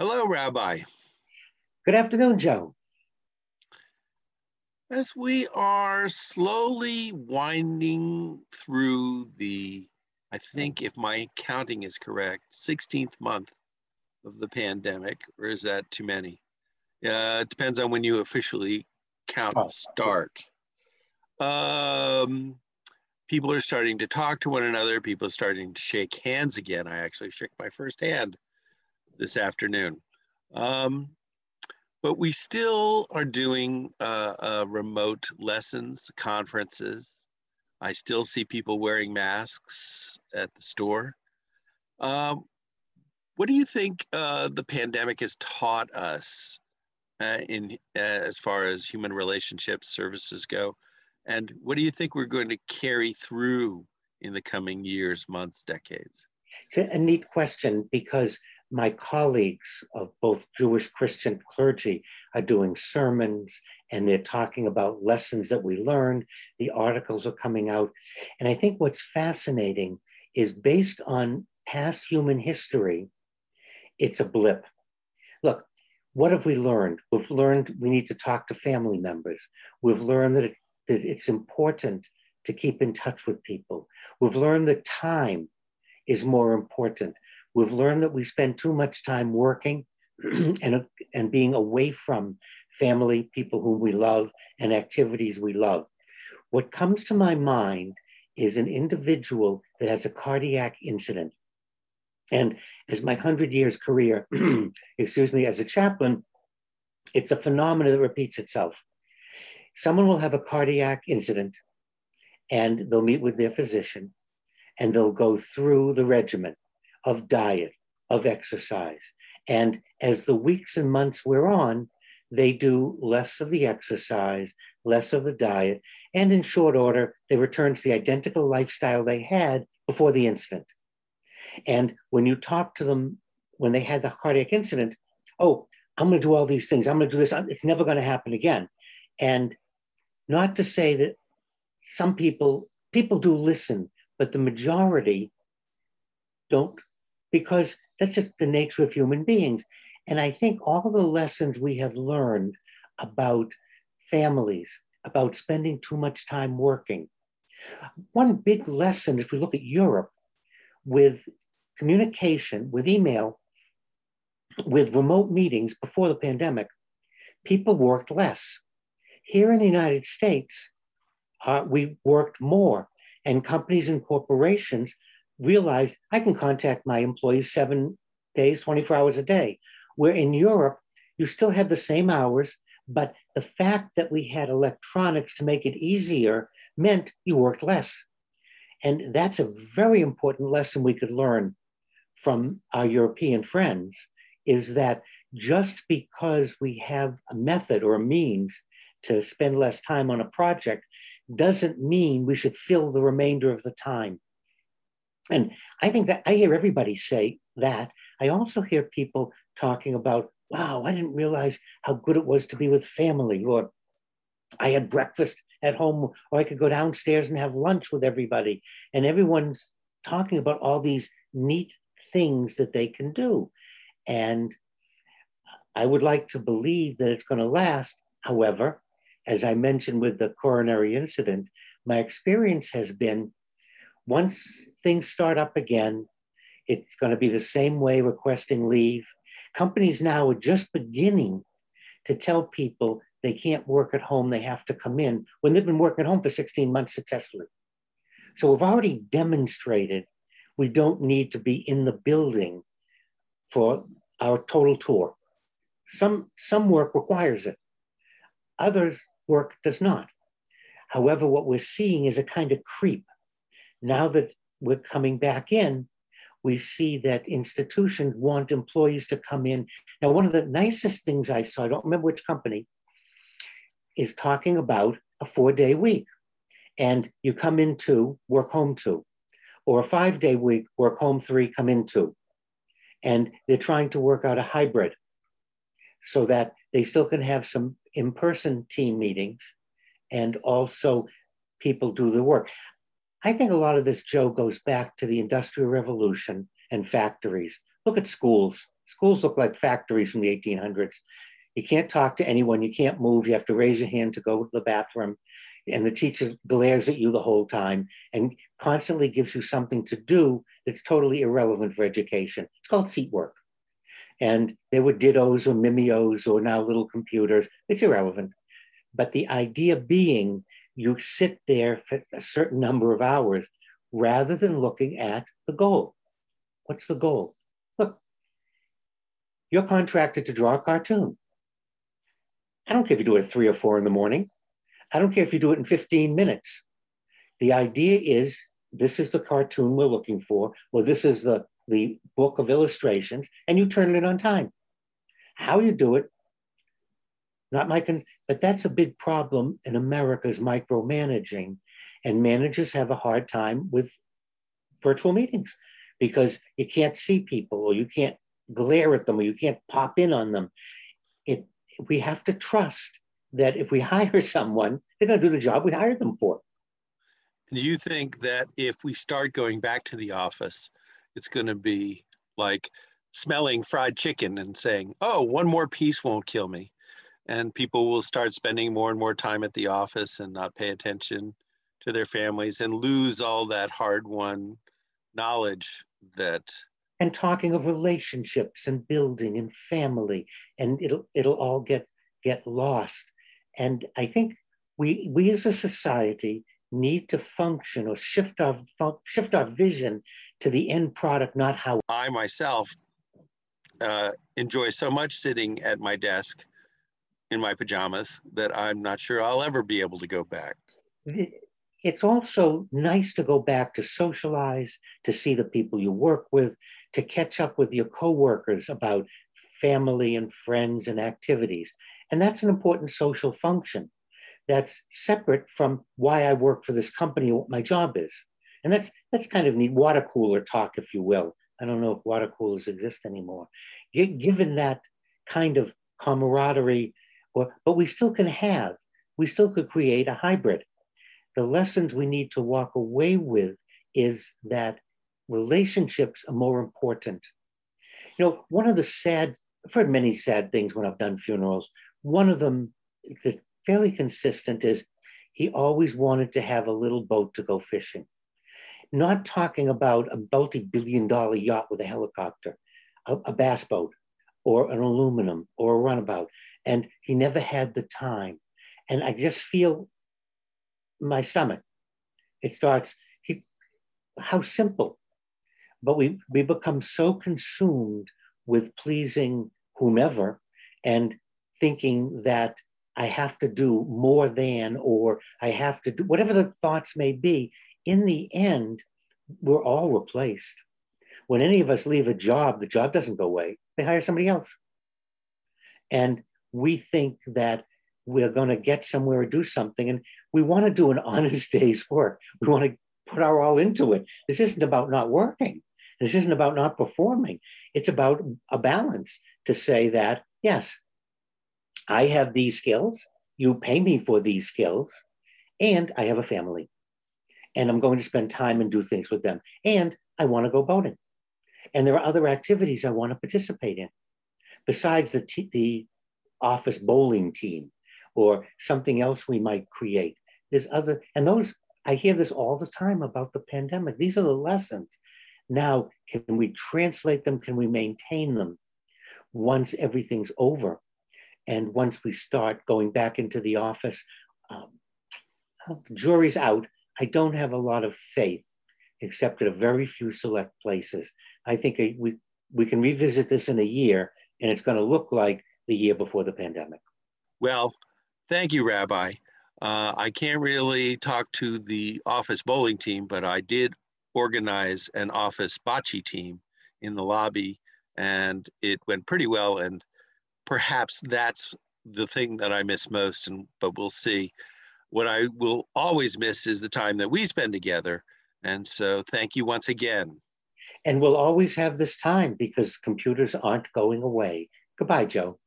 Hello, Rabbi. Good afternoon, Joe. As we are slowly winding through the, I think if my counting is correct, 16th month of the pandemic, or is that too many? Uh, it depends on when you officially count start. start. Um, people are starting to talk to one another. People are starting to shake hands again. I actually shook my first hand this afternoon. Um, but we still are doing uh, uh, remote lessons, conferences. I still see people wearing masks at the store. Um, what do you think uh, the pandemic has taught us uh, in uh, as far as human relationships services go? And what do you think we're going to carry through in the coming years, months, decades? It's a neat question because my colleagues of both Jewish Christian clergy are doing sermons and they're talking about lessons that we learned. The articles are coming out. And I think what's fascinating is based on past human history, it's a blip. Look, what have we learned? We've learned we need to talk to family members. We've learned that, it, that it's important to keep in touch with people. We've learned that time is more important. We've learned that we spend too much time working and, and being away from family, people whom we love, and activities we love. What comes to my mind is an individual that has a cardiac incident. And as my 100 years career, excuse me, as a chaplain, it's a phenomenon that repeats itself. Someone will have a cardiac incident and they'll meet with their physician and they'll go through the regimen of diet, of exercise. And as the weeks and months wear on, they do less of the exercise, less of the diet, and in short order, they return to the identical lifestyle they had before the incident. And when you talk to them when they had the cardiac incident, oh, I'm going to do all these things. I'm going to do this. It's never going to happen again. And not to say that some people people do listen, but the majority don't because that's just the nature of human beings. And I think all the lessons we have learned about families, about spending too much time working. One big lesson, if we look at Europe, with communication, with email, with remote meetings before the pandemic, people worked less. Here in the United States, uh, we worked more, and companies and corporations realized I can contact my employees seven days, 24 hours a day. Where in Europe, you still had the same hours, but the fact that we had electronics to make it easier meant you worked less. And that's a very important lesson we could learn from our European friends is that just because we have a method or a means to spend less time on a project doesn't mean we should fill the remainder of the time and I think that I hear everybody say that. I also hear people talking about, wow, I didn't realize how good it was to be with family, or I had breakfast at home, or I could go downstairs and have lunch with everybody. And everyone's talking about all these neat things that they can do. And I would like to believe that it's going to last. However, as I mentioned with the coronary incident, my experience has been once things start up again, it's going to be the same way requesting leave. Companies now are just beginning to tell people they can't work at home, they have to come in when they've been working at home for 16 months successfully. So we've already demonstrated we don't need to be in the building for our total tour. Some, some work requires it, other work does not. However, what we're seeing is a kind of creep now that we're coming back in, we see that institutions want employees to come in. Now, one of the nicest things I saw, I don't remember which company, is talking about a four day week. And you come in two, work home two, or a five day week, work home three, come in two. And they're trying to work out a hybrid so that they still can have some in person team meetings and also people do the work. I think a lot of this, Joe, goes back to the Industrial Revolution and factories Look at schools. Schools look like factories from the 1800s. You can't talk to anyone. You can't move. You have to raise your hand to go to the bathroom. And the teacher glares at you the whole time and constantly gives you something to do that's totally irrelevant for education. It's called seat work. And there were Dittos or Mimeos or now little computers. It's irrelevant. But the idea being you sit there for a certain number of hours rather than looking at the goal. What's the goal? Look, you're contracted to draw a cartoon. I don't care if you do it at three or four in the morning. I don't care if you do it in 15 minutes. The idea is this is the cartoon we're looking for, or this is the, the book of illustrations, and you turn it on time. How you do it, not my con- but that's a big problem in America's micromanaging. And managers have a hard time with virtual meetings because you can't see people or you can't glare at them or you can't pop in on them. It, we have to trust that if we hire someone, they're going to do the job we hired them for. Do you think that if we start going back to the office, it's going to be like smelling fried chicken and saying, oh, one more piece won't kill me? And people will start spending more and more time at the office and not pay attention to their families and lose all that hard won knowledge that and talking of relationships and building and family and it'll it'll all get get lost. And i think we we as a society need to function or shift our shift our vision to the end product not how i myself uh, enjoy so much sitting at my desk in my pajamas that I'm not sure I'll ever be able to go back. It's also nice to go back to socialize, to see the people you work with, to catch up with your coworkers about family and friends and activities. And that's an important social function that's separate from why I work for this company what my job is. And that's that's kind of neat water cooler talk, if you will. I don't know if water coolers exist anymore. Given that kind of camaraderie or, but we still can have, we still could create a hybrid. The lessons we need to walk away with is that relationships are more important. You know, one of the sad, I've heard many sad things when I've done funerals. One of them that's fairly consistent is he always wanted to have a little boat to go fishing. Not talking about a multi billion dollar yacht with a helicopter, a, a bass boat, or an aluminum, or a runabout and he never had the time. And I just feel my stomach. It starts, he, how simple. But we, we become so consumed with pleasing whomever and thinking that I have to do more than, or I have to do whatever the thoughts may be. In the end, we're all replaced. When any of us leave a job, the job doesn't go away, they hire somebody else. And we think that we're going to get somewhere or do something and we want to do an honest day's work. We want to put our all into it. This isn't about not working. This isn't about not performing. It's about a balance to say that yes i have these skills you pay me for these skills and i have a family and i'm going to spend time and do things with them and i want to go boating and there are other activities i want to participate in. Besides the, t- the office bowling team or something else we might create. There's other, and those, I hear this all the time about the pandemic. These are the lessons. Now, can we translate them? Can we maintain them once everything's over? And once we start going back into the office, um, the jury's out. I don't have a lot of faith, except at a very few select places. I think we, we can revisit this in a year, and it's going to look like the year before the pandemic. Well, thank you, Rabbi. Uh, I can't really talk to the office bowling team, but I did organize an office bocce team in the lobby, and it went pretty well. And perhaps that's the thing that I miss most. And but we'll see. What I will always miss is the time that we spend together. And so, thank you once again. And we'll always have this time because computers aren't going away. Goodbye, Joe.